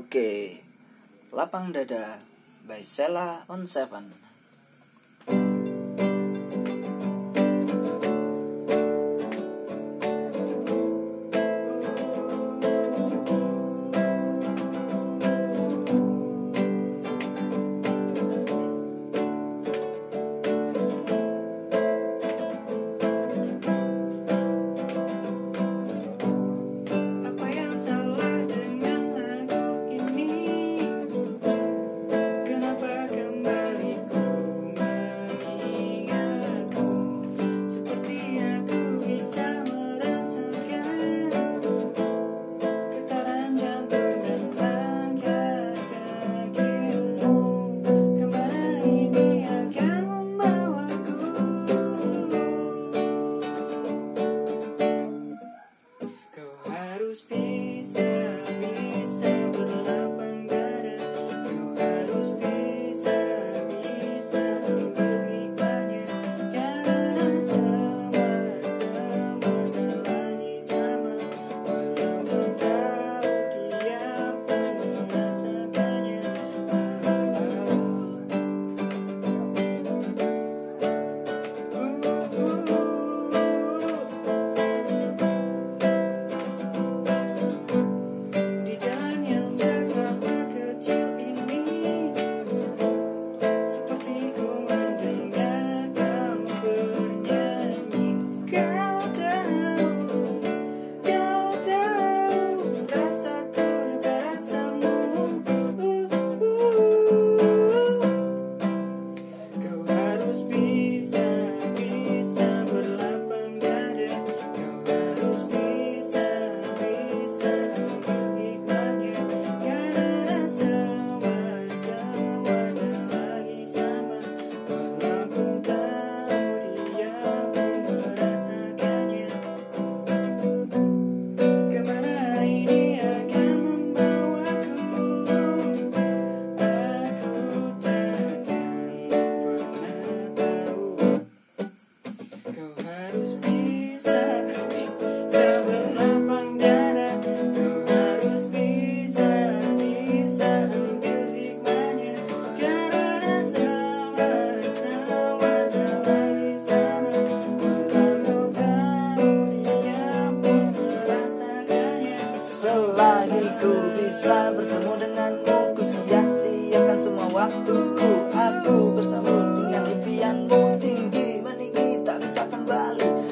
Oke, okay. Lapang Dada by Sela on Seven.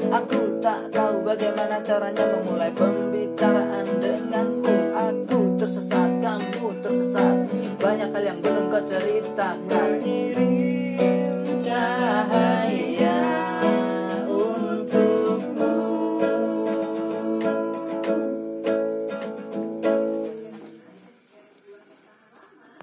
Aku tak tahu bagaimana caranya memulai pembicaraan denganmu.